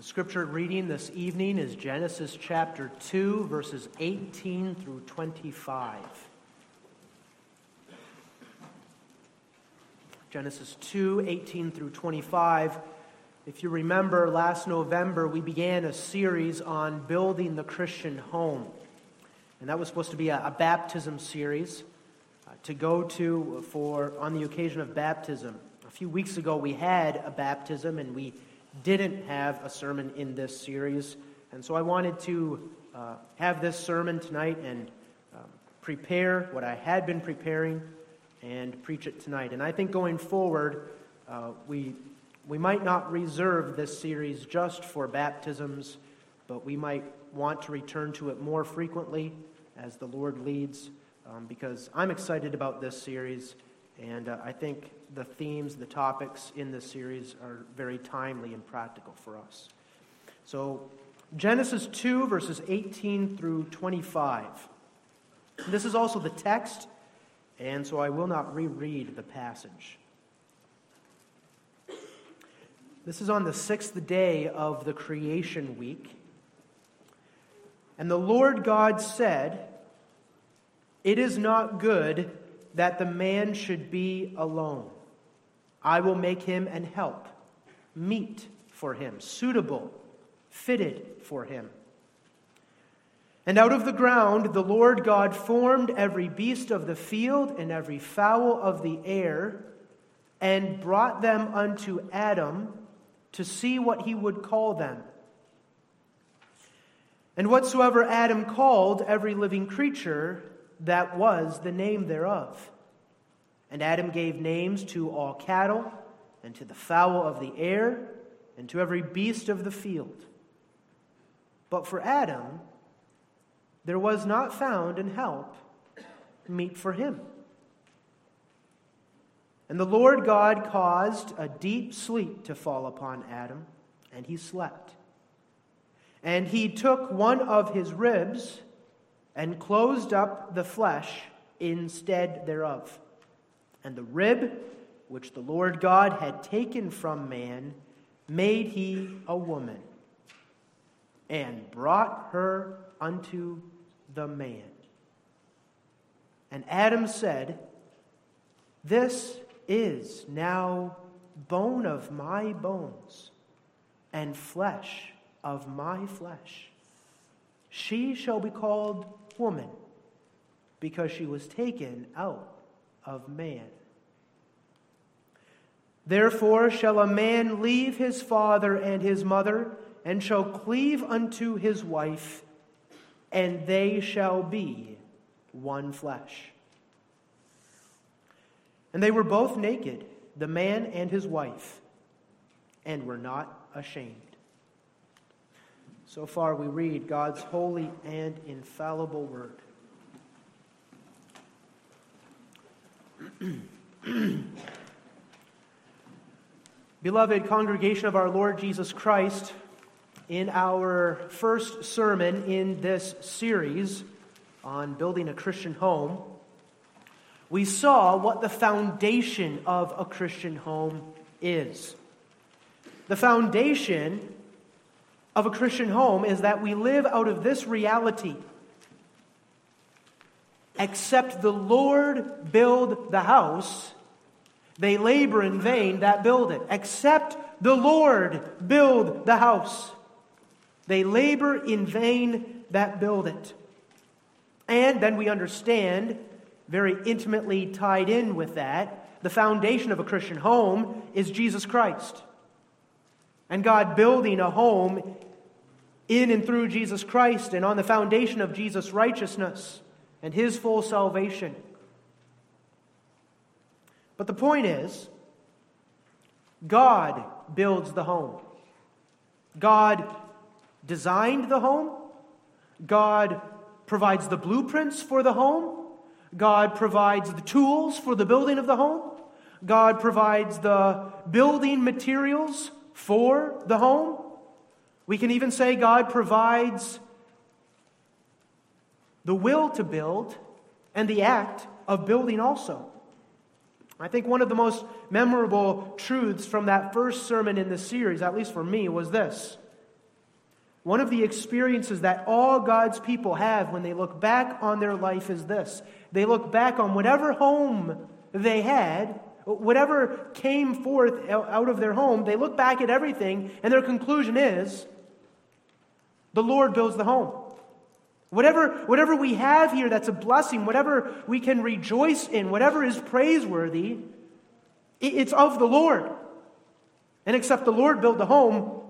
The scripture reading this evening is Genesis chapter 2, verses 18 through 25. Genesis 2, 18 through 25. If you remember, last November we began a series on building the Christian home. And that was supposed to be a, a baptism series uh, to go to for on the occasion of baptism. A few weeks ago we had a baptism and we didn't have a sermon in this series. And so I wanted to uh, have this sermon tonight and um, prepare what I had been preparing and preach it tonight. And I think going forward, uh, we, we might not reserve this series just for baptisms, but we might want to return to it more frequently as the Lord leads, um, because I'm excited about this series, and uh, I think the themes, the topics in this series are very timely and practical for us. So, Genesis 2, verses 18 through 25. This is also the text, and so I will not reread the passage. This is on the sixth day of the creation week. And the Lord God said, It is not good that the man should be alone. I will make him an help, meet for him, suitable, fitted for him. And out of the ground the Lord God formed every beast of the field and every fowl of the air, and brought them unto Adam to see what he would call them. And whatsoever Adam called every living creature, that was the name thereof. And Adam gave names to all cattle, and to the fowl of the air, and to every beast of the field. But for Adam, there was not found in help meet for him. And the Lord God caused a deep sleep to fall upon Adam, and he slept. And he took one of his ribs and closed up the flesh instead thereof. And the rib which the Lord God had taken from man made he a woman and brought her unto the man. And Adam said, This is now bone of my bones and flesh of my flesh. She shall be called woman because she was taken out of man. Therefore shall a man leave his father and his mother, and shall cleave unto his wife, and they shall be one flesh. And they were both naked, the man and his wife, and were not ashamed. So far, we read God's holy and infallible word. Beloved congregation of our Lord Jesus Christ, in our first sermon in this series on building a Christian home, we saw what the foundation of a Christian home is. The foundation of a Christian home is that we live out of this reality except the Lord build the house, they labor in vain that build it. Except the Lord build the house, they labor in vain that build it. And then we understand, very intimately tied in with that, the foundation of a Christian home is Jesus Christ. And God building a home in and through Jesus Christ and on the foundation of Jesus' righteousness and his full salvation. But the point is, God builds the home. God designed the home. God provides the blueprints for the home. God provides the tools for the building of the home. God provides the building materials for the home. We can even say God provides the will to build, and the act of building also. I think one of the most memorable truths from that first sermon in this series, at least for me, was this One of the experiences that all God's people have when they look back on their life is this they look back on whatever home they had, whatever came forth out of their home, they look back at everything, and their conclusion is the Lord builds the home. Whatever, whatever we have here that's a blessing, whatever we can rejoice in, whatever is praiseworthy, it's of the Lord. And except the Lord build the home,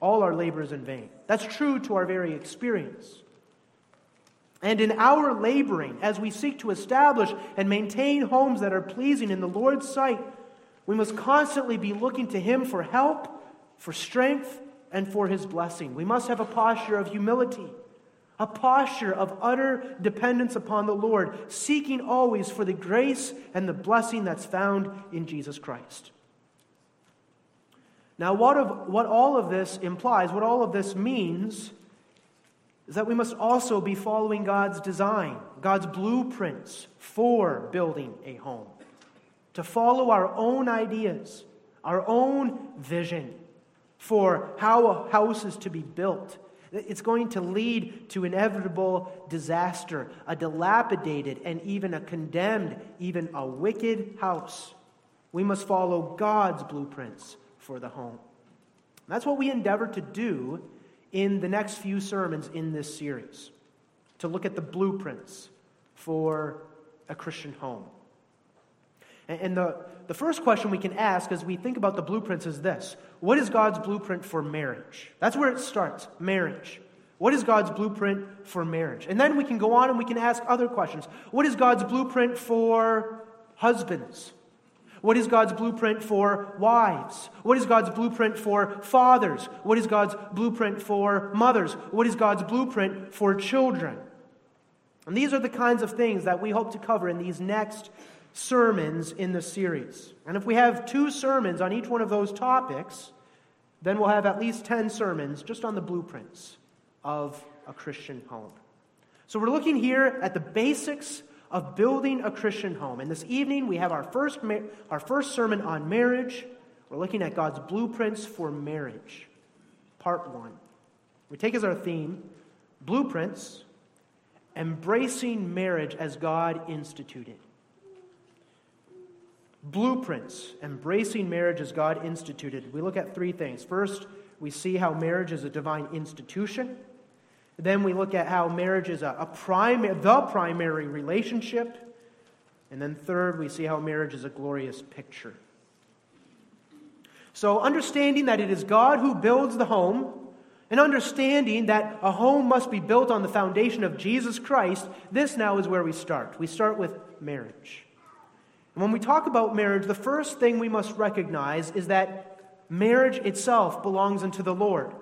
all our labor is in vain. That's true to our very experience. And in our laboring, as we seek to establish and maintain homes that are pleasing in the Lord's sight, we must constantly be looking to Him for help, for strength, and for His blessing. We must have a posture of humility a posture of utter dependence upon the Lord, seeking always for the grace and the blessing that's found in Jesus Christ. Now, what, of, what all of this implies, what all of this means, is that we must also be following God's design, God's blueprints for building a home. To follow our own ideas, our own vision for how a house is to be built it's going to lead to inevitable disaster, a dilapidated and even a condemned, even a wicked house. We must follow God's blueprints for the home. That's what we endeavor to do in the next few sermons in this series to look at the blueprints for a Christian home. And the, the first question we can ask as we think about the blueprints is this What is God's blueprint for marriage? That's where it starts marriage. What is God's blueprint for marriage? And then we can go on and we can ask other questions. What is God's blueprint for husbands? What is God's blueprint for wives? What is God's blueprint for fathers? What is God's blueprint for mothers? What is God's blueprint for children? And these are the kinds of things that we hope to cover in these next sermons in the series. And if we have two sermons on each one of those topics, then we'll have at least 10 sermons just on the blueprints of a Christian home. So we're looking here at the basics of building a Christian home. And this evening we have our first, our first sermon on marriage. We're looking at God's blueprints for marriage, part one. We take as our theme blueprints, embracing marriage as God instituted blueprints, embracing marriage as God instituted, we look at three things. First, we see how marriage is a divine institution. Then we look at how marriage is a, a the primary relationship. And then third, we see how marriage is a glorious picture. So, understanding that it is God who builds the home, and understanding that a home must be built on the foundation of Jesus Christ, this now is where we start. We start with marriage. And when we talk about marriage, the first thing we must recognize is that marriage itself belongs unto the Lord.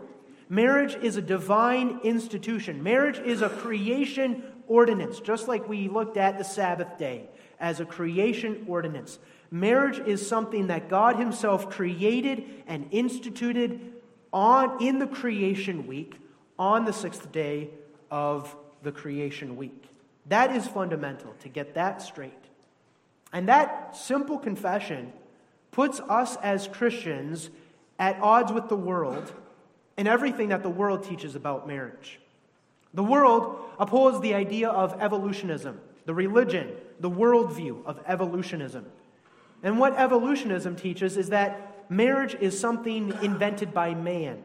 Marriage is a divine institution. Marriage is a creation ordinance, just like we looked at the Sabbath day as a creation ordinance. Marriage is something that God Himself created and instituted on, in the creation week on the sixth day of the creation week. That is fundamental to get that straight. And that simple confession puts us as Christians at odds with the world and everything that the world teaches about marriage. The world upholds the idea of evolutionism, the religion, the worldview of evolutionism. And what evolutionism teaches is that marriage is something invented by man.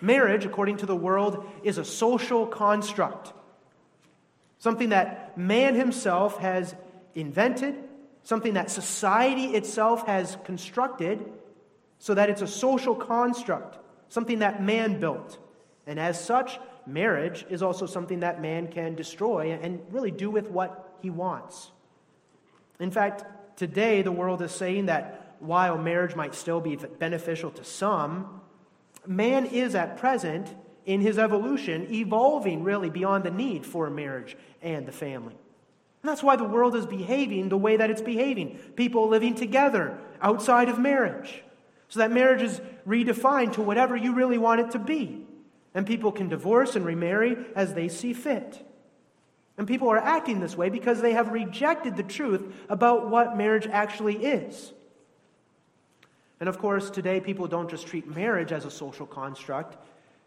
Marriage, according to the world, is a social construct, something that man himself has invented, something that society itself has constructed so that it's a social construct, something that man built. And as such, marriage is also something that man can destroy and really do with what he wants. In fact, today the world is saying that while marriage might still be beneficial to some, man is at present in his evolution evolving really beyond the need for marriage and the family. And that's why the world is behaving the way that it's behaving. People living together outside of marriage. So that marriage is redefined to whatever you really want it to be. And people can divorce and remarry as they see fit. And people are acting this way because they have rejected the truth about what marriage actually is. And of course, today people don't just treat marriage as a social construct,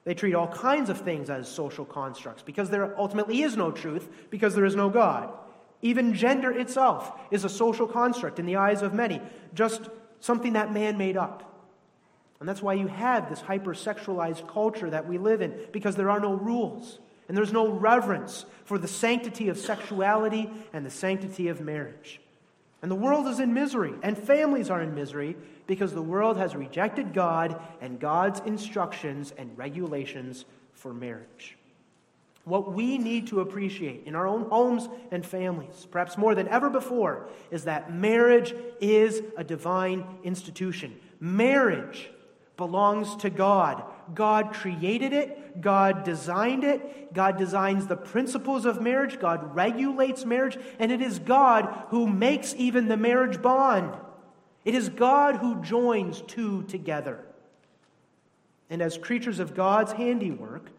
They treat all kinds of things as social constructs because there ultimately is no truth, because there is no God. Even gender itself is a social construct in the eyes of many, just something that man made up. And that's why you have this hypersexualized culture that we live in, because there are no rules and there's no reverence for the sanctity of sexuality and the sanctity of marriage. And the world is in misery, and families are in misery because the world has rejected God and God's instructions and regulations for marriage. What we need to appreciate in our own homes and families, perhaps more than ever before, is that marriage is a divine institution. Marriage belongs to God. God created it, God designed it, God designs the principles of marriage, God regulates marriage, and it is God who makes even the marriage bond. It is God who joins two together. And as creatures of God's handiwork,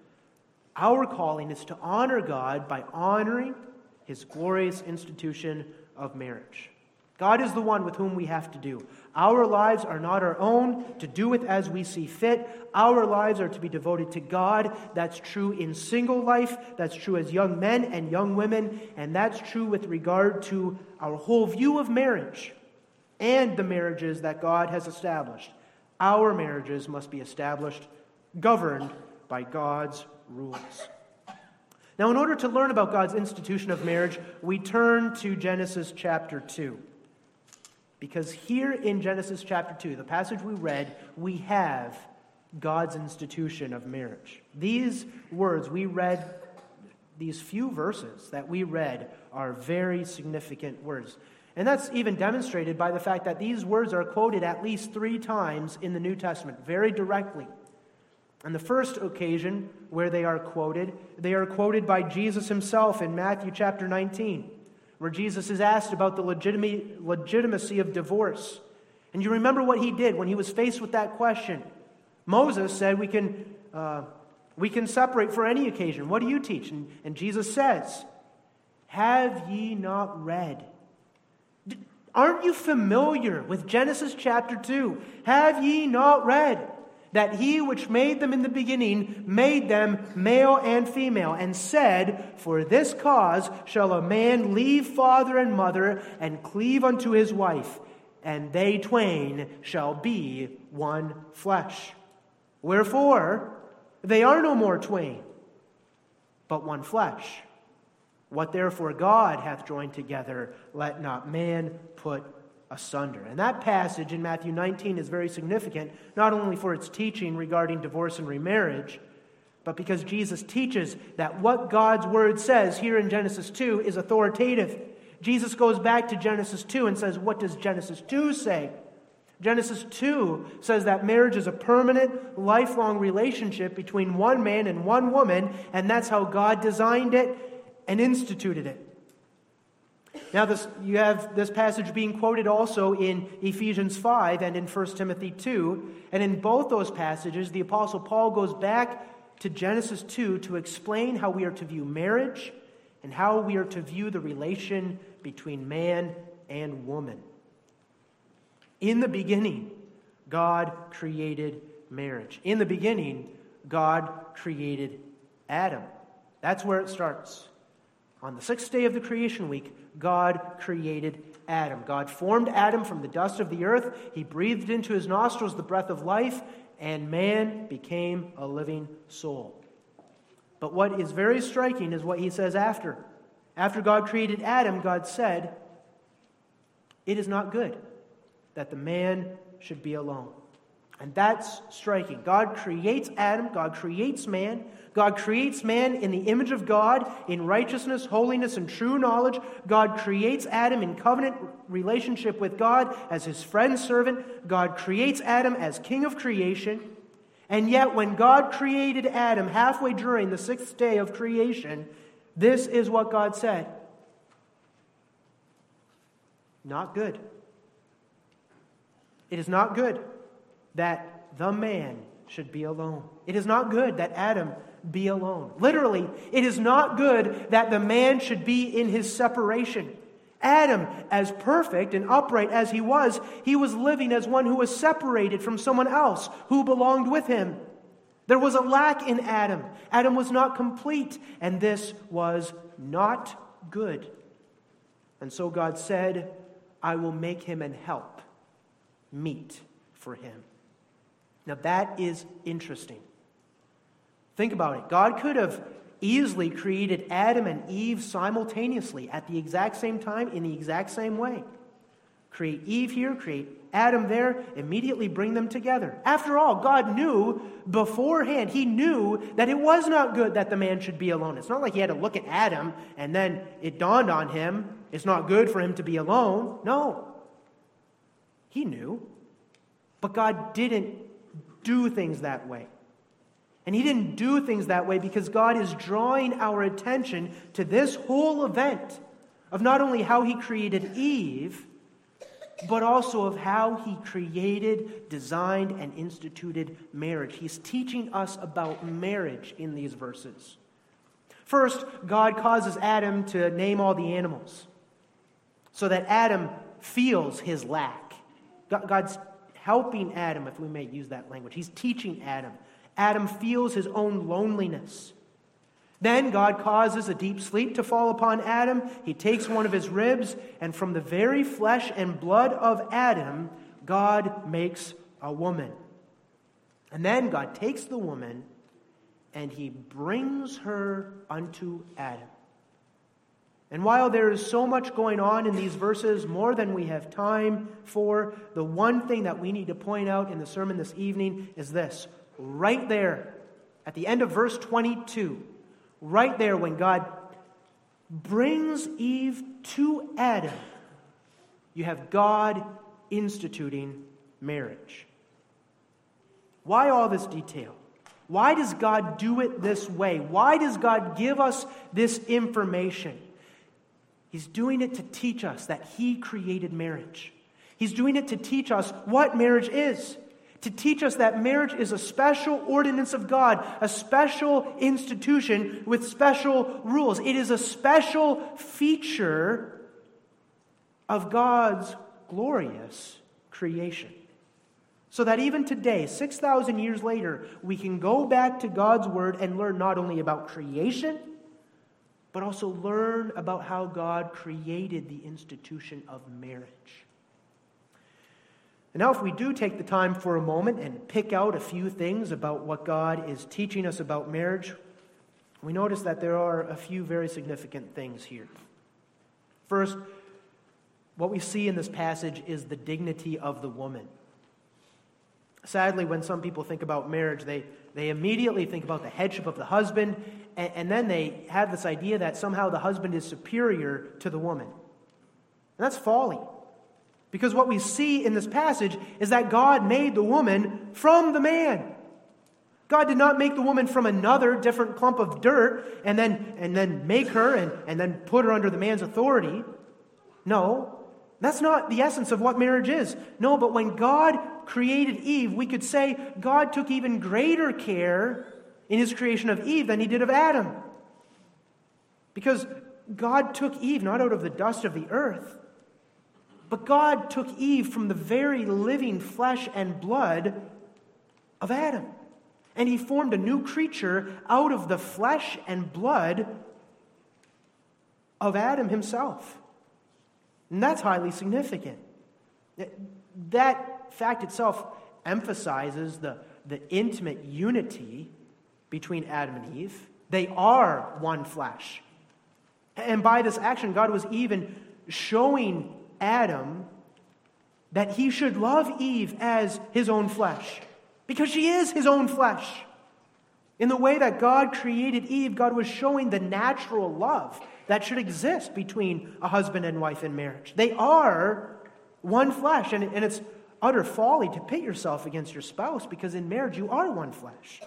our calling is to honor God by honoring his glorious institution of marriage. God is the one with whom we have to do. Our lives are not our own to do with as we see fit. Our lives are to be devoted to God. That's true in single life, that's true as young men and young women, and that's true with regard to our whole view of marriage and the marriages that God has established. Our marriages must be established, governed by God's rules. Now, in order to learn about God's institution of marriage, we turn to Genesis chapter 2. Because here in Genesis chapter 2, the passage we read, we have God's institution of marriage. These words we read, these few verses that we read, are very significant words. And that's even demonstrated by the fact that these words are quoted at least three times in the New Testament, very directly. On the first occasion where they are quoted, they are quoted by Jesus himself in Matthew chapter 19 where Jesus is asked about the legitimacy of divorce. And you remember what he did when he was faced with that question. Moses said, We can, uh, we can separate for any occasion. What do you teach? And, and Jesus says, Have ye not read? Aren't you familiar with Genesis chapter 2? Have ye not read? That he which made them in the beginning made them male and female, and said, For this cause shall a man leave father and mother and cleave unto his wife, and they twain shall be one flesh. Wherefore, they are no more twain, but one flesh. What therefore God hath joined together, let not man put asunder. And that passage in Matthew 19 is very significant, not only for its teaching regarding divorce and remarriage, but because Jesus teaches that what God's word says here in Genesis 2 is authoritative. Jesus goes back to Genesis 2 and says, What does Genesis 2 say? Genesis 2 says that marriage is a permanent, lifelong relationship between one man and one woman, and that's how God designed it and instituted it. Now, this, you have this passage being quoted also in Ephesians 5 and in 1 Timothy 2. And in both those passages, the Apostle Paul goes back to Genesis 2 to explain how we are to view marriage and how we are to view the relation between man and woman. In the beginning, God created marriage. In the beginning, God created Adam. That's where it starts. On the sixth day of the creation week, God created Adam. God formed Adam from the dust of the earth. He breathed into his nostrils the breath of life, and man became a living soul. But what is very striking is what he says after. After God created Adam, God said, It is not good that the man should be alone. And that's striking. God creates Adam, God creates man. God creates man in the image of God, in righteousness, holiness, and true knowledge. God creates Adam in covenant relationship with God as his friend servant. God creates Adam as king of creation. And yet, when God created Adam halfway during the sixth day of creation, this is what God said Not good. It is not good that the man should be alone. It is not good that Adam be alone. Literally, it is not good that the man should be in his separation. Adam, as perfect and upright as he was, he was living as one who was separated from someone else who belonged with him. There was a lack in Adam. Adam was not complete, and this was not good. And so God said, I will make him an help meet for him. Now that is interesting. Think about it. God could have easily created Adam and Eve simultaneously at the exact same time in the exact same way. Create Eve here, create Adam there, immediately bring them together. After all, God knew beforehand, He knew that it was not good that the man should be alone. It's not like He had to look at Adam and then it dawned on him it's not good for him to be alone. No. He knew. But God didn't do things that way. And He didn't do things that way because God is drawing our attention to this whole event of not only how He created Eve, but also of how He created, designed, and instituted marriage. He's teaching us about marriage in these verses. First, God causes Adam to name all the animals so that Adam feels his lack. God's helping Adam, if we may use that language. He's teaching Adam. Adam feels his own loneliness. Then God causes a deep sleep to fall upon Adam. He takes one of his ribs, and from the very flesh and blood of Adam, God makes a woman. And then God takes the woman and he brings her unto Adam. And while there is so much going on in these verses, more than we have time for, the one thing that we need to point out in the sermon this evening is this. Right there, at the end of verse 22, right there, when God brings Eve to Adam, you have God instituting marriage. Why all this detail? Why does God do it this way? Why does God give us this information? He's doing it to teach us that He created marriage. He's doing it to teach us what marriage is, to teach us that marriage is a special ordinance of God, a special institution with special rules. It is a special feature of God's glorious creation. So that even today, 6,000 years later, we can go back to God's Word and learn not only about creation but also learn about how God created the institution of marriage. And now, if we do take the time for a moment and pick out a few things about what God is teaching us about marriage, we notice that there are a few very significant things here. First, what we see in this passage is the dignity of the woman. Sadly, when some people think about marriage, they, they immediately think about the headship of the husband, and, and then they have this idea that somehow the husband is superior to the woman. And that's folly. Because what we see in this passage is that God made the woman from the man. God did not make the woman from another different clump of dirt and then, and then make her and, and then put her under the man's authority. No, that's not the essence of what marriage is. No, but when God created Eve, we could say God took even greater care in his creation of Eve than he did of Adam. Because God took Eve not out of the dust of the earth, but God took Eve from the very living flesh and blood of Adam. And he formed a new creature out of the flesh and blood of Adam himself. And that's highly significant. That fact itself emphasizes the, the intimate unity between Adam and Eve. They are one flesh. And by this action, God was even showing Adam that he should love Eve as his own flesh, because she is his own flesh. In the way that God created Eve, God was showing the natural love that should exist between a husband and wife in marriage. They are one flesh. And, and it's utter folly to pit yourself against your spouse because in marriage you are one flesh.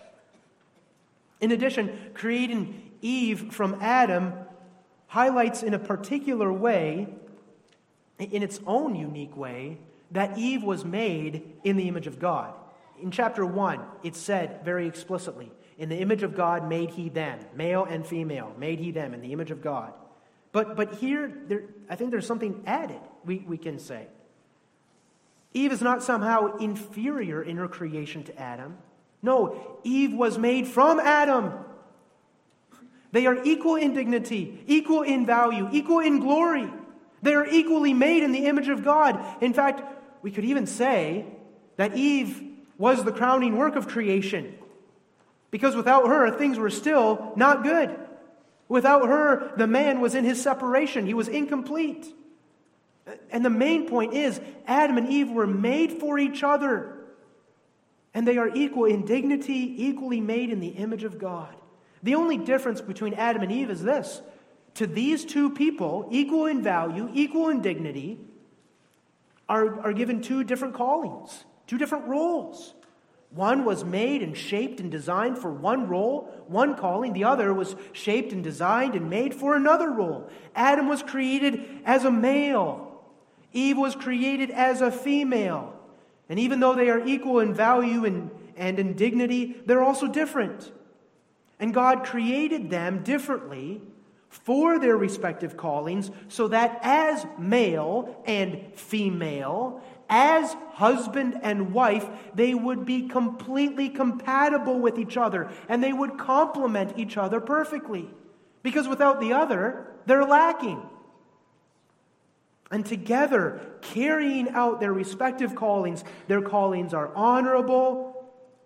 In addition, creating Eve from Adam highlights in a particular way, in its own unique way, that Eve was made in the image of God. In chapter 1, it said very explicitly, In the image of God made he them, male and female, made he them in the image of God. But, but here, there, I think there's something added, we, we can say. Eve is not somehow inferior in her creation to Adam. No, Eve was made from Adam. They are equal in dignity, equal in value, equal in glory. They are equally made in the image of God. In fact, we could even say that Eve was the crowning work of creation. Because without her, things were still not good. Without her, the man was in his separation, he was incomplete. And the main point is Adam and Eve were made for each other. And they are equal in dignity, equally made in the image of God. The only difference between Adam and Eve is this to these two people, equal in value, equal in dignity, are, are given two different callings, two different roles. One was made and shaped and designed for one role, one calling. The other was shaped and designed and made for another role. Adam was created as a male, Eve was created as a female. And even though they are equal in value and, and in dignity, they're also different. And God created them differently for their respective callings so that as male and female, as husband and wife, they would be completely compatible with each other and they would complement each other perfectly. Because without the other, they're lacking. And together, carrying out their respective callings, their callings are honorable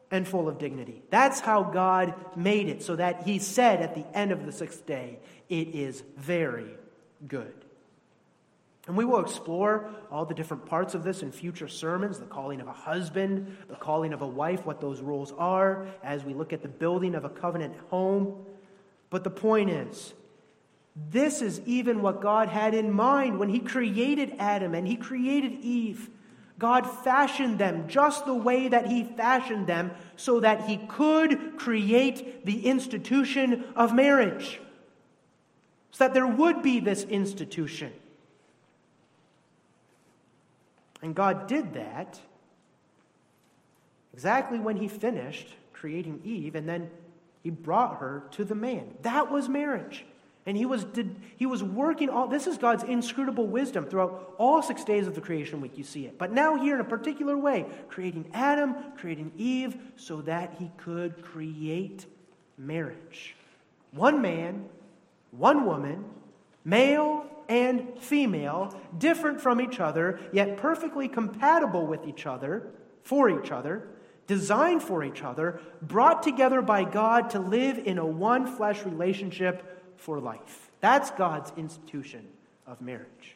and full of dignity. That's how God made it, so that He said at the end of the sixth day, It is very good. And we will explore all the different parts of this in future sermons the calling of a husband, the calling of a wife, what those roles are, as we look at the building of a covenant home. But the point is, this is even what God had in mind when He created Adam and He created Eve. God fashioned them just the way that He fashioned them so that He could create the institution of marriage. So that there would be this institution. And God did that exactly when He finished creating Eve, and then He brought her to the man. That was marriage. And he was, did, he was working all this is God's inscrutable wisdom throughout all six days of the creation week. You see it. But now, here in a particular way, creating Adam, creating Eve, so that he could create marriage. One man, one woman, male and female, different from each other, yet perfectly compatible with each other, for each other, designed for each other, brought together by God to live in a one flesh relationship for life. That's God's institution of marriage.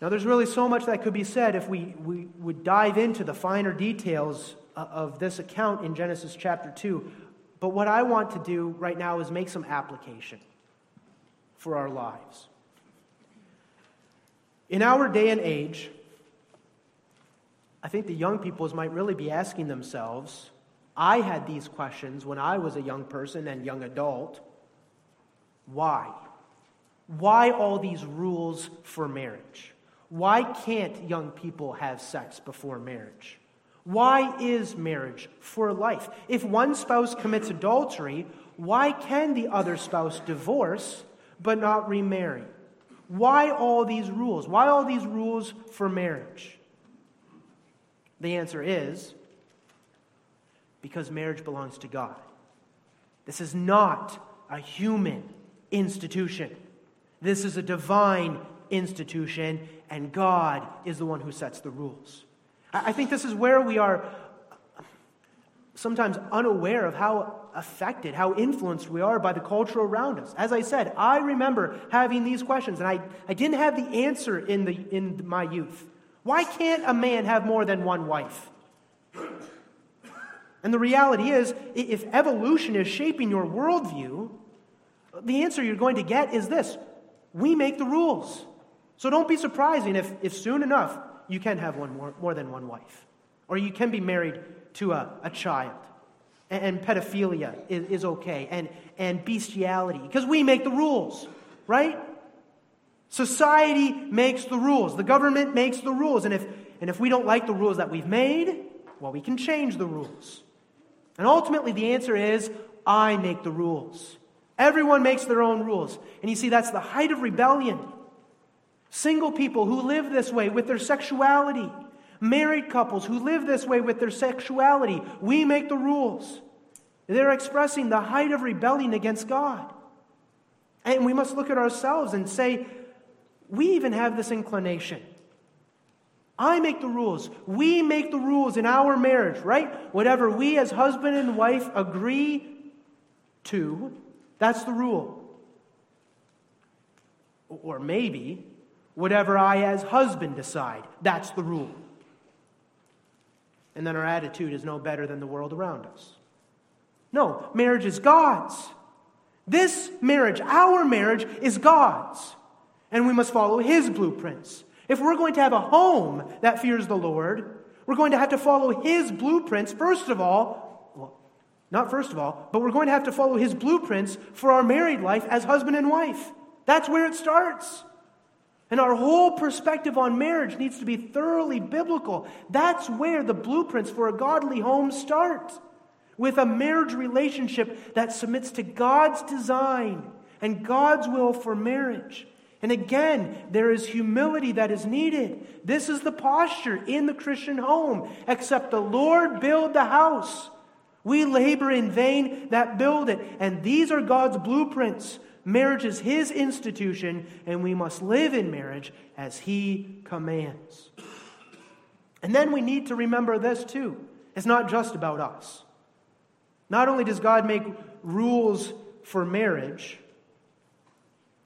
Now, there's really so much that could be said if we, we would dive into the finer details uh, of this account in Genesis chapter 2. But what I want to do right now is make some application for our lives. In our day and age, I think the young peoples might really be asking themselves I had these questions when I was a young person and young adult. Why? Why all these rules for marriage? Why can't young people have sex before marriage? Why is marriage for life? If one spouse commits adultery, why can the other spouse divorce but not remarry? Why all these rules? Why all these rules for marriage? The answer is because marriage belongs to God. This is not a human institution. This is a divine institution, and God is the one who sets the rules. I think this is where we are sometimes unaware of how affected, how influenced we are by the culture around us. As I said, I remember having these questions, and I, I didn't have the answer in, the, in my youth. Why can't a man have more than one wife? And the reality is, if evolution is shaping your worldview, the answer you're going to get is this we make the rules. So don't be surprising if, if soon enough you can have one more, more than one wife, or you can be married to a, a child. And, and pedophilia is, is okay, and, and bestiality, because we make the rules, right? Society makes the rules, the government makes the rules, and if, and if we don't like the rules that we've made, well, we can change the rules. And ultimately, the answer is I make the rules. Everyone makes their own rules. And you see, that's the height of rebellion. Single people who live this way with their sexuality, Married couples who live this way with their sexuality, we make the rules. They're expressing the height of rebellion against God. And we must look at ourselves and say, we even have this inclination. I make the rules. We make the rules in our marriage, right? Whatever we as husband and wife agree to, that's the rule. Or maybe whatever I as husband decide, that's the rule. And then our attitude is no better than the world around us. No, marriage is God's. This marriage, our marriage, is God's. And we must follow His blueprints. If we're going to have a home that fears the Lord, we're going to have to follow His blueprints, first of all. Well, not first of all, but we're going to have to follow His blueprints for our married life as husband and wife. That's where it starts. And our whole perspective on marriage needs to be thoroughly biblical. That's where the blueprints for a godly home start with a marriage relationship that submits to God's design and God's will for marriage. And again, there is humility that is needed. This is the posture in the Christian home. Except the Lord build the house. We labor in vain that build it. And these are God's blueprints. Marriage is His institution, and we must live in marriage as He commands. And then we need to remember this too. It's not just about us. Not only does God make rules for marriage,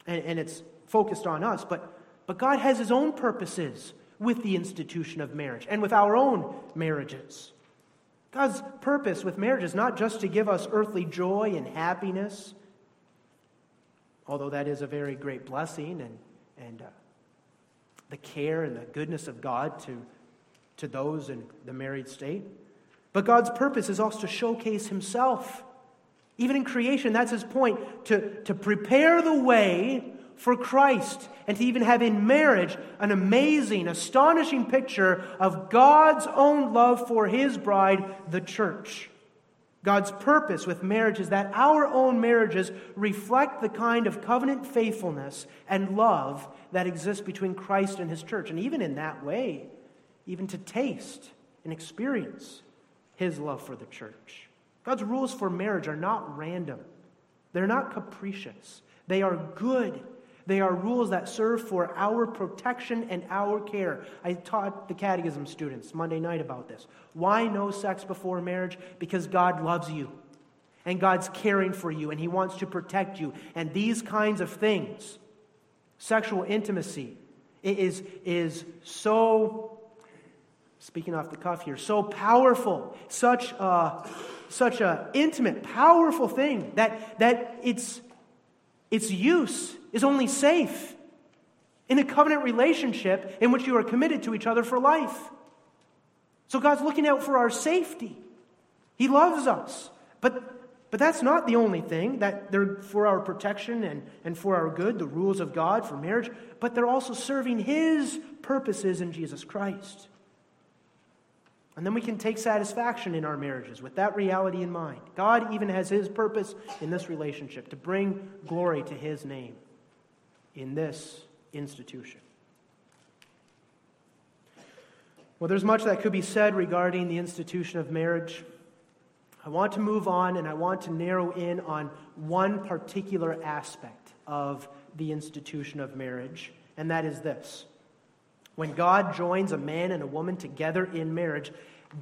and, and it's focused on us, but, but God has His own purposes with the institution of marriage and with our own marriages. God's purpose with marriage is not just to give us earthly joy and happiness, although that is a very great blessing and, and uh, the care and the goodness of God to, to those in the married state. But God's purpose is also to showcase Himself. Even in creation, that's His point to, to prepare the way for Christ and to even have in marriage an amazing, astonishing picture of God's own love for His bride, the church. God's purpose with marriage is that our own marriages reflect the kind of covenant faithfulness and love that exists between Christ and His church. And even in that way, even to taste and experience his love for the church. God's rules for marriage are not random, they're not capricious. They are good. They are rules that serve for our protection and our care. I taught the catechism students Monday night about this. Why no sex before marriage? Because God loves you and God's caring for you and He wants to protect you. And these kinds of things, sexual intimacy, is, is so speaking off the cuff here, so powerful, such a, such a intimate, powerful thing that, that its, its use is only safe in a covenant relationship in which you are committed to each other for life. So God's looking out for our safety. He loves us. But, but that's not the only thing that they're for our protection and, and for our good, the rules of God for marriage, but they're also serving His purposes in Jesus Christ. And then we can take satisfaction in our marriages with that reality in mind. God even has His purpose in this relationship to bring glory to His name in this institution. Well, there's much that could be said regarding the institution of marriage. I want to move on and I want to narrow in on one particular aspect of the institution of marriage, and that is this when God joins a man and a woman together in marriage,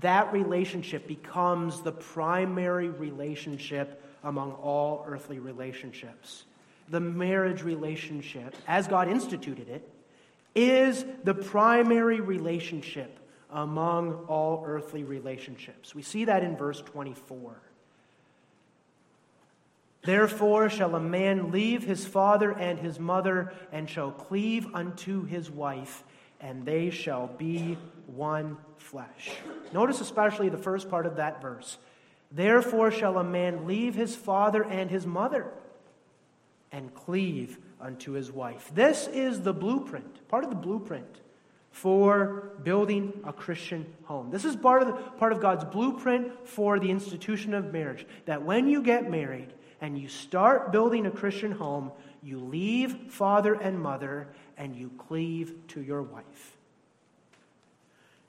that relationship becomes the primary relationship among all earthly relationships. The marriage relationship, as God instituted it, is the primary relationship among all earthly relationships. We see that in verse 24. Therefore shall a man leave his father and his mother, and shall cleave unto his wife, and they shall be one flesh. Notice especially the first part of that verse. Therefore shall a man leave his father and his mother and cleave unto his wife. This is the blueprint, part of the blueprint for building a Christian home. This is part of, the, part of God's blueprint for the institution of marriage. That when you get married and you start building a Christian home, you leave father and mother and you cleave to your wife.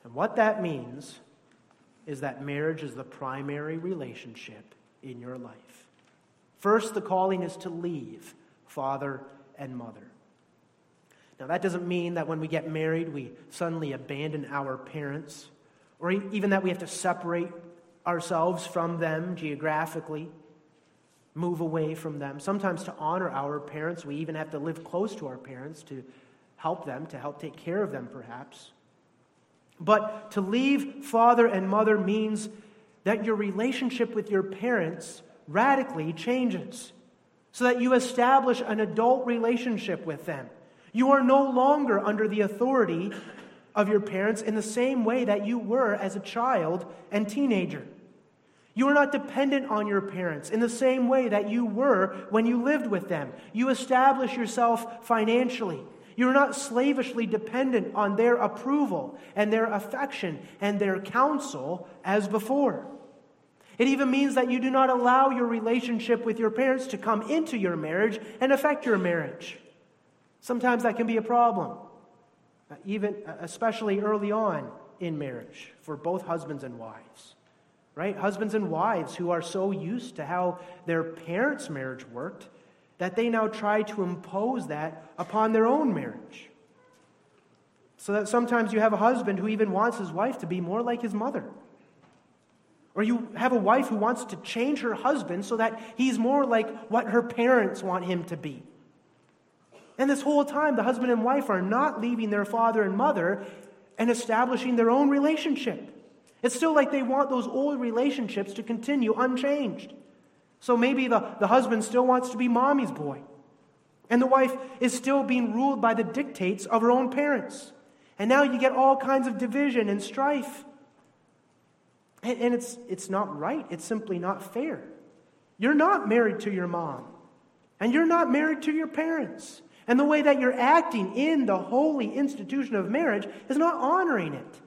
And what that means is that marriage is the primary relationship in your life. First, the calling is to leave father and mother. Now, that doesn't mean that when we get married, we suddenly abandon our parents, or even that we have to separate ourselves from them geographically, move away from them. Sometimes, to honor our parents, we even have to live close to our parents to help them, to help take care of them, perhaps. But to leave father and mother means that your relationship with your parents radically changes so that you establish an adult relationship with them. You are no longer under the authority of your parents in the same way that you were as a child and teenager. You are not dependent on your parents in the same way that you were when you lived with them. You establish yourself financially. You are not slavishly dependent on their approval and their affection and their counsel as before. It even means that you do not allow your relationship with your parents to come into your marriage and affect your marriage. Sometimes that can be a problem, even uh, especially early on in marriage for both husbands and wives. Right? Husbands and wives who are so used to how their parents' marriage worked that they now try to impose that upon their own marriage. So that sometimes you have a husband who even wants his wife to be more like his mother. Or you have a wife who wants to change her husband so that he's more like what her parents want him to be. And this whole time, the husband and wife are not leaving their father and mother and establishing their own relationship. It's still like they want those old relationships to continue unchanged. So maybe the, the husband still wants to be mommy's boy, and the wife is still being ruled by the dictates of her own parents. And now you get all kinds of division and strife. And, and it's, it's not right, it's simply not fair. You're not married to your mom, and you're not married to your parents. And the way that you're acting in the holy institution of marriage is not honoring it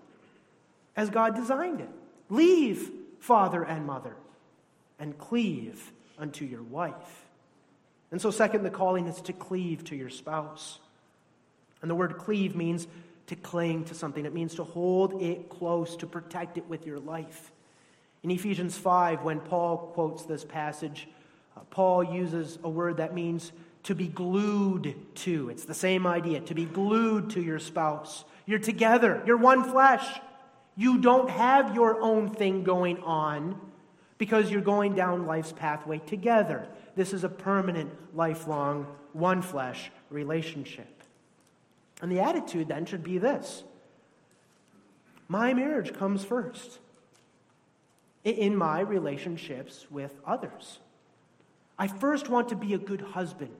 as God designed it. Leave father and mother and cleave unto your wife. And so, second, the calling is to cleave to your spouse. And the word cleave means to cling to something, it means to hold it close, to protect it with your life. In Ephesians 5, when Paul quotes this passage, uh, Paul uses a word that means to be glued to. It's the same idea, to be glued to your spouse. You're together, you're one flesh. You don't have your own thing going on because you're going down life's pathway together. This is a permanent, lifelong, one flesh relationship. And the attitude then should be this my marriage comes first in my relationships with others. I first want to be a good husband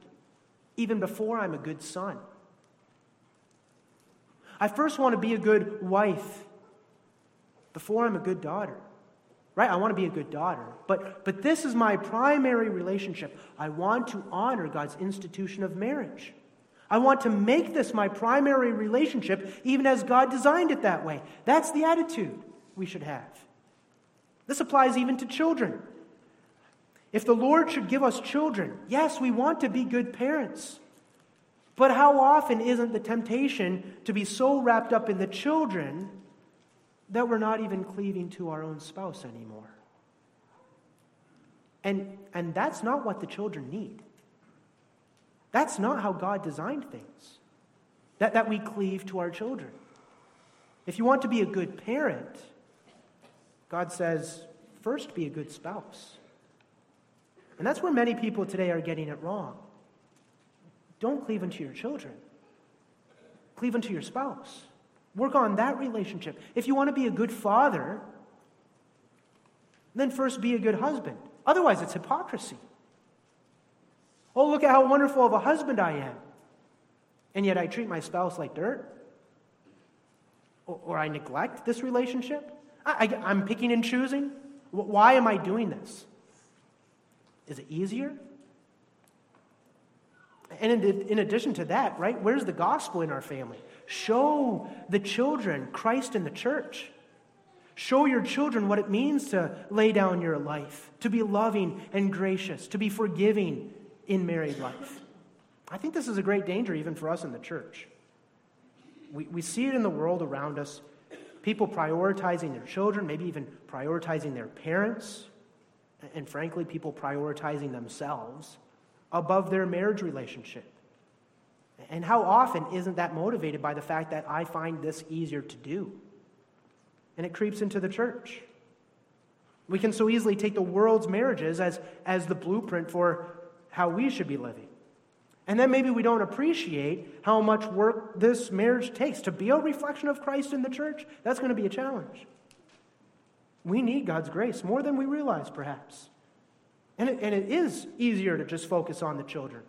even before I'm a good son. I first want to be a good wife before I'm a good daughter. Right? I want to be a good daughter. But, but this is my primary relationship. I want to honor God's institution of marriage. I want to make this my primary relationship, even as God designed it that way. That's the attitude we should have. This applies even to children. If the Lord should give us children, yes, we want to be good parents. But how often isn't the temptation to be so wrapped up in the children that we're not even cleaving to our own spouse anymore? And, and that's not what the children need. That's not how God designed things, that, that we cleave to our children. If you want to be a good parent, God says, first be a good spouse. And that's where many people today are getting it wrong. Don't cleave unto your children, cleave unto your spouse. Work on that relationship. If you want to be a good father, then first be a good husband. Otherwise, it's hypocrisy. Oh, look at how wonderful of a husband I am. And yet I treat my spouse like dirt. Or, or I neglect this relationship. I, I, I'm picking and choosing. Why am I doing this? Is it easier? And in, in, addition to that, right, where's the gospel in our family? Show the children Christ in the church. Show your children what it means to lay down your life, to be loving and gracious, to be forgiving in married life. I think this is a great danger even for us in the church. We, we see it in the world around us people prioritizing their children, maybe even prioritizing their parents, and frankly, people prioritizing themselves above their marriage relationship. And how often isn't that motivated by the fact that I find this easier to do? And it creeps into the church. We can so easily take the world's marriages as, as the blueprint for how we should be living. And then maybe we don't appreciate how much work this marriage takes. To be a reflection of Christ in the church, that's going to be a challenge. We need God's grace more than we realize, perhaps. And it, and it is easier to just focus on the children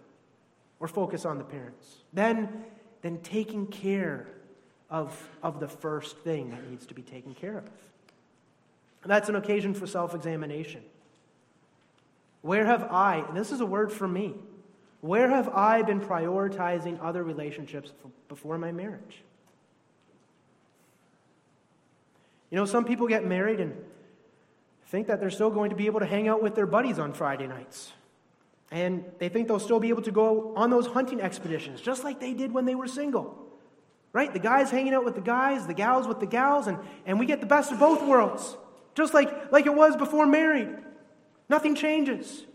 or focus on the parents than, than taking care of, of the first thing that needs to be taken care of. And that's an occasion for self examination. Where have I, and this is a word for me, where have I been prioritizing other relationships before my marriage? You know, some people get married and think that they're still going to be able to hang out with their buddies on Friday nights. And they think they'll still be able to go on those hunting expeditions, just like they did when they were single. Right? The guys hanging out with the guys, the gals with the gals, and, and we get the best of both worlds, just like, like it was before married. Nothing changes.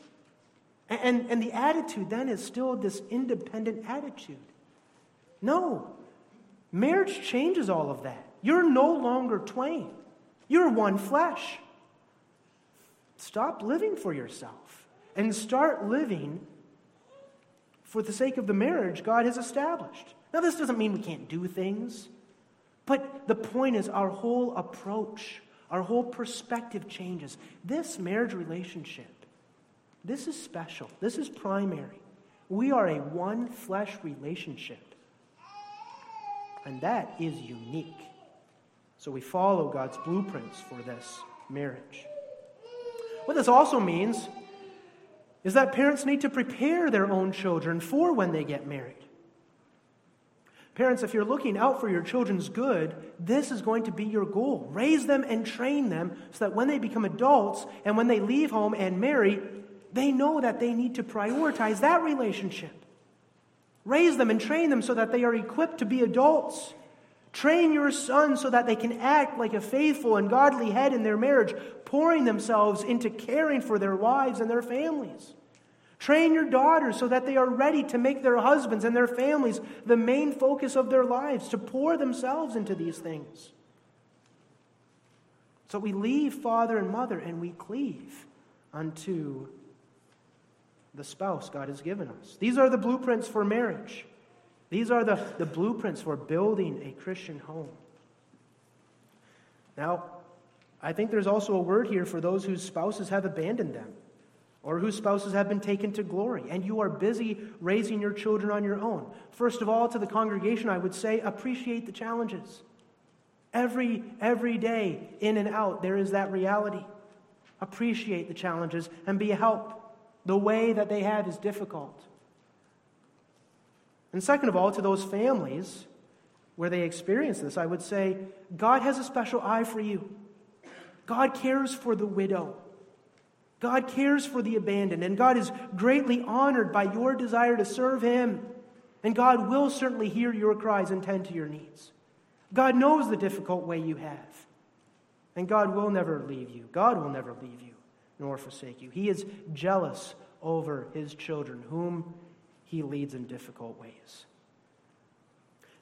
And, and, the attitude then is still this independent attitude. No, marriage changes all of that. You're no longer twain, you're one flesh. Stop living for yourself and start living for the sake of the marriage God has established. Now, this doesn't mean we can't do things, but the point is our whole approach, our whole perspective changes. This marriage relationship, this is special, this is primary. We are a one flesh relationship, and that is unique. So we follow God's blueprints for this marriage. What this also means is that parents need to prepare their own children for when they get married. Parents, if you're looking out for your children's good, this is going to be your goal. Raise them and train them so that when they become adults and when they leave home and marry, they know that they need to prioritize that relationship. Raise them and train them so that they are equipped to be adults Train your sons so that they can act like a faithful and godly head in their marriage, pouring themselves into caring for their wives and their families. Train your daughters so that they are ready to make their husbands and their families the main focus of their lives, to pour themselves into these things. So we leave father and mother and we cleave unto the spouse God has given us. These are the blueprints for marriage. These are the, the blueprints for building a Christian home. Now, I think there's also a word here for those whose spouses have abandoned them or whose spouses have been taken to glory, and you are busy raising your children on your own. First of all, to the congregation, I would say appreciate the challenges. Every, every day, in and out, there is that reality. Appreciate the challenges and be a help. The way that they have is difficult. And second of all, to those families where they experience this, I would say God has a special eye for you. God cares for the widow. God cares for the abandoned, and God is greatly honored by your desire to serve Him. And God will certainly hear your cries and tend to your needs. God knows the difficult way you have. And God will never leave you. God will never leave you nor forsake you. He is jealous over His children, whom he leads in difficult ways.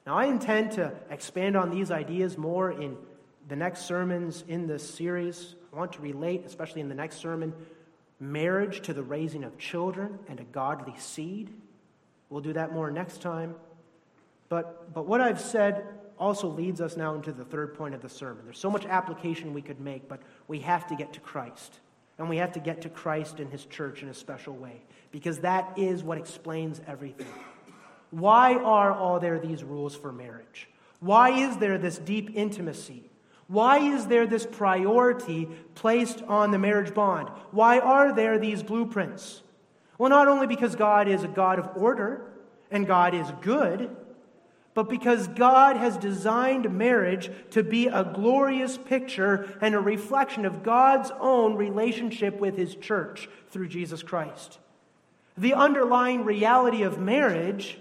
Now, I intend to expand on these ideas more in the next sermons in this series. I want to relate, especially in the next sermon, marriage to the raising of children and a godly seed. We'll do that more next time. But, but what I've said also leads us now into the third point of the sermon. There's so much application we could make, but we have to get to Christ. And we have to get to Christ and his church in a special way because that is what explains everything. Why are all there these rules for marriage? Why is there this deep intimacy? Why is there this priority placed on the marriage bond? Why are there these blueprints? Well, not only because God is a God of order and God is good, but because God has designed marriage to be a glorious picture and a reflection of God's own relationship with His church through Jesus Christ. The underlying reality of marriage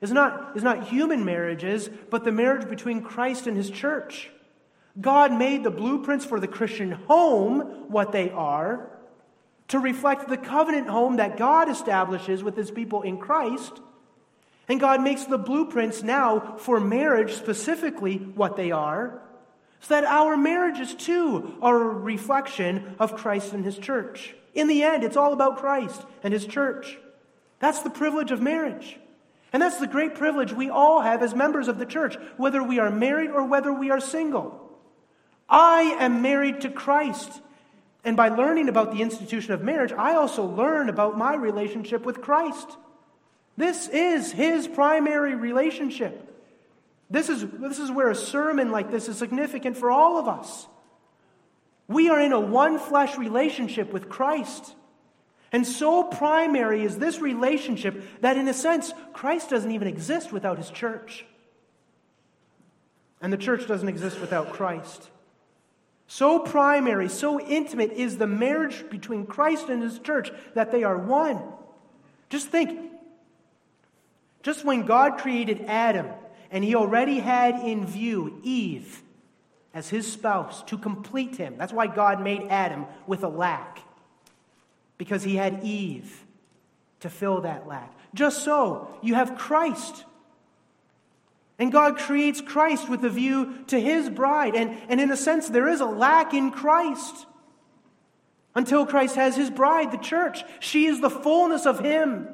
is not, is not human marriages, but the marriage between Christ and His church. God made the blueprints for the Christian home what they are to reflect the covenant home that God establishes with his people in Christ. And God makes the blueprints now for marriage specifically what they are, so that our marriages too are a reflection of Christ and his church. In the end, it's all about Christ and his church. That's the privilege of marriage. And that's the great privilege we all have as members of the church, whether we are married or whether we are single. I am married to Christ. And by learning about the institution of marriage, I also learn about my relationship with Christ. This is his primary relationship. This is, this is where a sermon like this is significant for all of us. We are in a one flesh relationship with Christ. And so primary is this relationship that, in a sense, Christ doesn't even exist without his church. And the church doesn't exist without Christ. So primary, so intimate is the marriage between Christ and his church that they are one. Just think. Just when God created Adam, and he already had in view Eve as his spouse to complete him. That's why God made Adam with a lack, because he had Eve to fill that lack. Just so, you have Christ and God creates Christ with a view to his bride. And, and in a sense, there is a lack in Christ until Christ has his bride, the church. She is the fullness of him.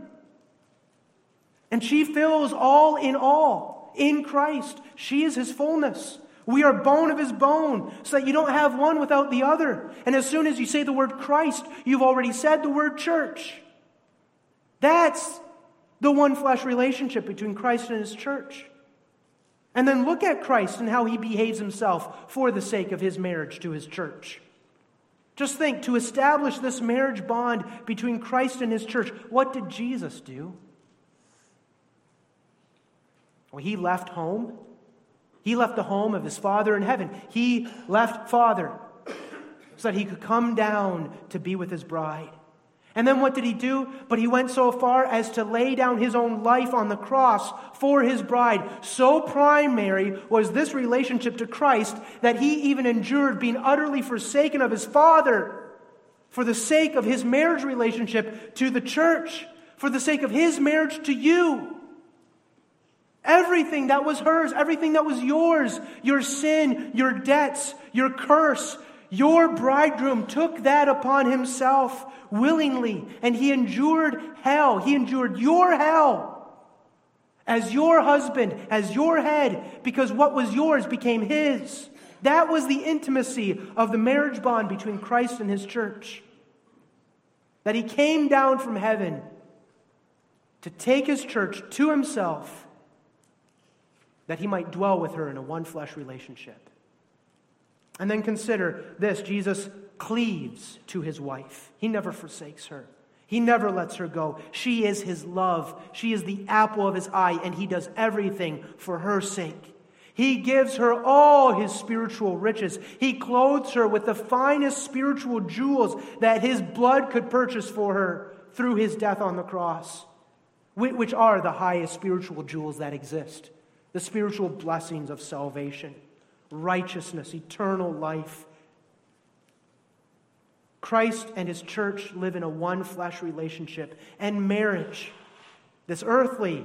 And she fills all in all in Christ. She is his fullness. We are bone of his bone, so that you don't have one without the other. And as soon as you say the word Christ, you've already said the word church. That's the one flesh relationship between Christ and his church. And then look at Christ and how he behaves himself for the sake of his marriage to his church. Just think to establish this marriage bond between Christ and his church, what did Jesus do? Well, he left home. He left the home of his Father in heaven. He left Father so that he could come down to be with his bride. And then what did he do? But he went so far as to lay down his own life on the cross for his bride. So primary was this relationship to Christ that he even endured being utterly forsaken of his Father for the sake of his marriage relationship to the church, for the sake of his marriage to you. Everything that was hers, everything that was yours, your sin, your debts, your curse, your bridegroom took that upon himself willingly, and he endured hell. He endured your hell as your husband, as your head, because what was yours became his. That was the intimacy of the marriage bond between Christ and his church. That he came down from heaven to take his church to himself, that he might dwell with her in a one flesh relationship. And then consider this Jesus cleaves to his wife, he never forsakes her. He never lets her go. She is his love. She is the apple of his eye, and he does everything for her sake. He gives her all his spiritual riches. He clothes her with the finest spiritual jewels that his blood could purchase for her through his death on the cross, which are the highest spiritual jewels that exist the spiritual blessings of salvation righteousness, eternal life. Christ and his church live in a one flesh relationship. And marriage, this earthly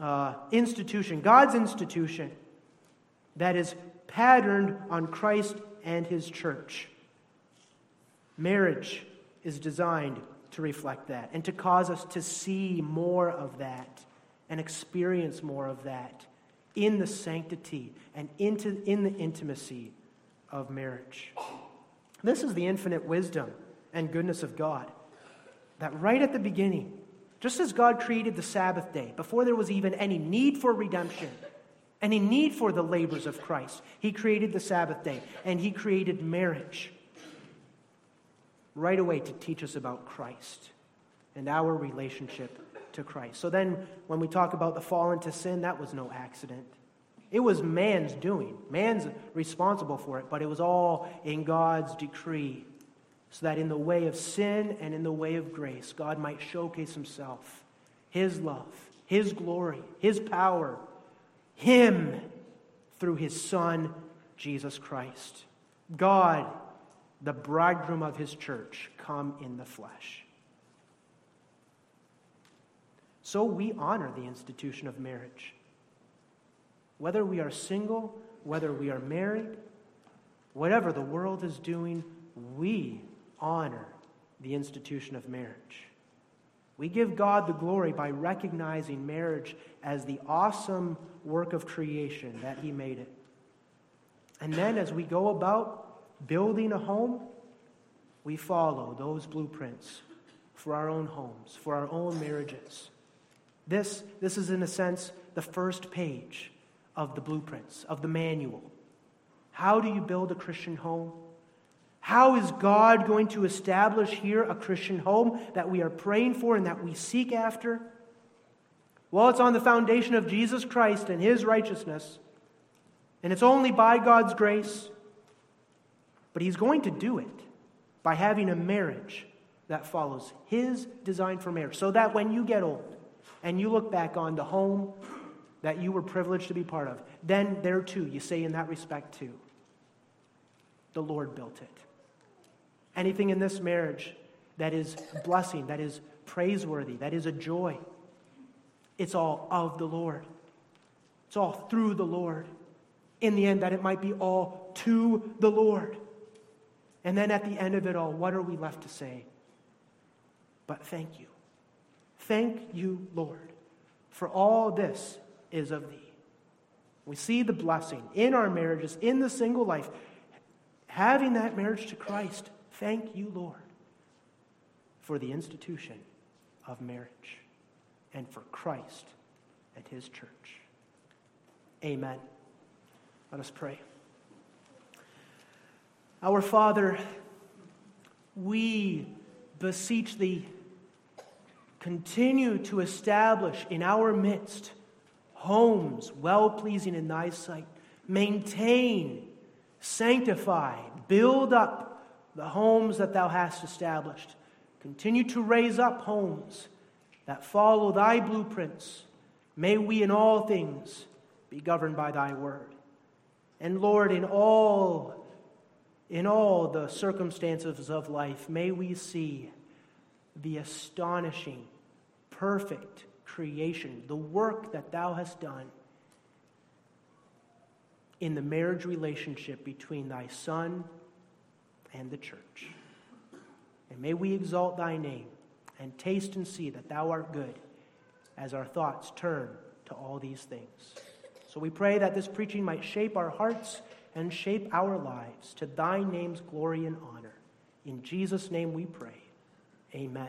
uh, institution, God's institution, that is patterned on Christ and his church. Marriage is designed to reflect that and to cause us to see more of that and experience more of that in the sanctity and into, in the intimacy of marriage. This is the infinite wisdom and goodness of God. That right at the beginning, just as God created the Sabbath day, before there was even any need for redemption, any need for the labors of Christ, He created the Sabbath day and He created marriage right away to teach us about Christ and our relationship to Christ. So then, when we talk about the fall into sin, that was no accident. It was man's doing. Man's responsible for it, but it was all in God's decree. So that in the way of sin and in the way of grace, God might showcase himself, his love, his glory, his power, him through his son, Jesus Christ. God, the bridegroom of his church, come in the flesh. So we honor the institution of marriage. Whether we are single, whether we are married, whatever the world is doing, we honor the institution of marriage. We give God the glory by recognizing marriage as the awesome work of creation that He made it. And then as we go about building a home, we follow those blueprints for our own homes, for our own marriages. This, this is, in a sense, the first page of the blueprints, of the manual. How do you build a Christian home? How is God going to establish here a Christian home that we are praying for and that we seek after? Well, it's on the foundation of Jesus Christ and his righteousness. And it's only by God's grace. But he's going to do it by having a marriage that follows his design for marriage. So that when you get old and you look back on the home that you were privileged to be part of, then there too, you say in that respect too, the Lord built it. Anything in this marriage that is blessing, that is praiseworthy, that is a joy, it's all of the Lord. It's all through the Lord. In the end, that it might be all to the Lord. And then at the end of it all, what are we left to say? But thank you. Thank you, Lord, for all this is of thee. We see the blessing in our marriages, in the single life, having that marriage to Christ. Thank you, Lord, for the institution of marriage and for Christ and his church. Amen. Let us pray. Our Father, we beseech thee, continue to establish in our midst homes well pleasing in thy sight. Maintain, sanctify, build up the homes that thou hast established. Continue to raise up homes that follow thy blueprints. May we in all things be governed by thy word. And Lord, in all in all the circumstances of life, may we see the astonishing, perfect creation, the work that thou hast done in the marriage relationship between thy Son and the church. And may we exalt thy name and taste and see that thou art good as our thoughts turn to all these things. So we pray that this preaching might shape our hearts and shape our lives to thy name's glory and honor. In Jesus' name we pray. Amen.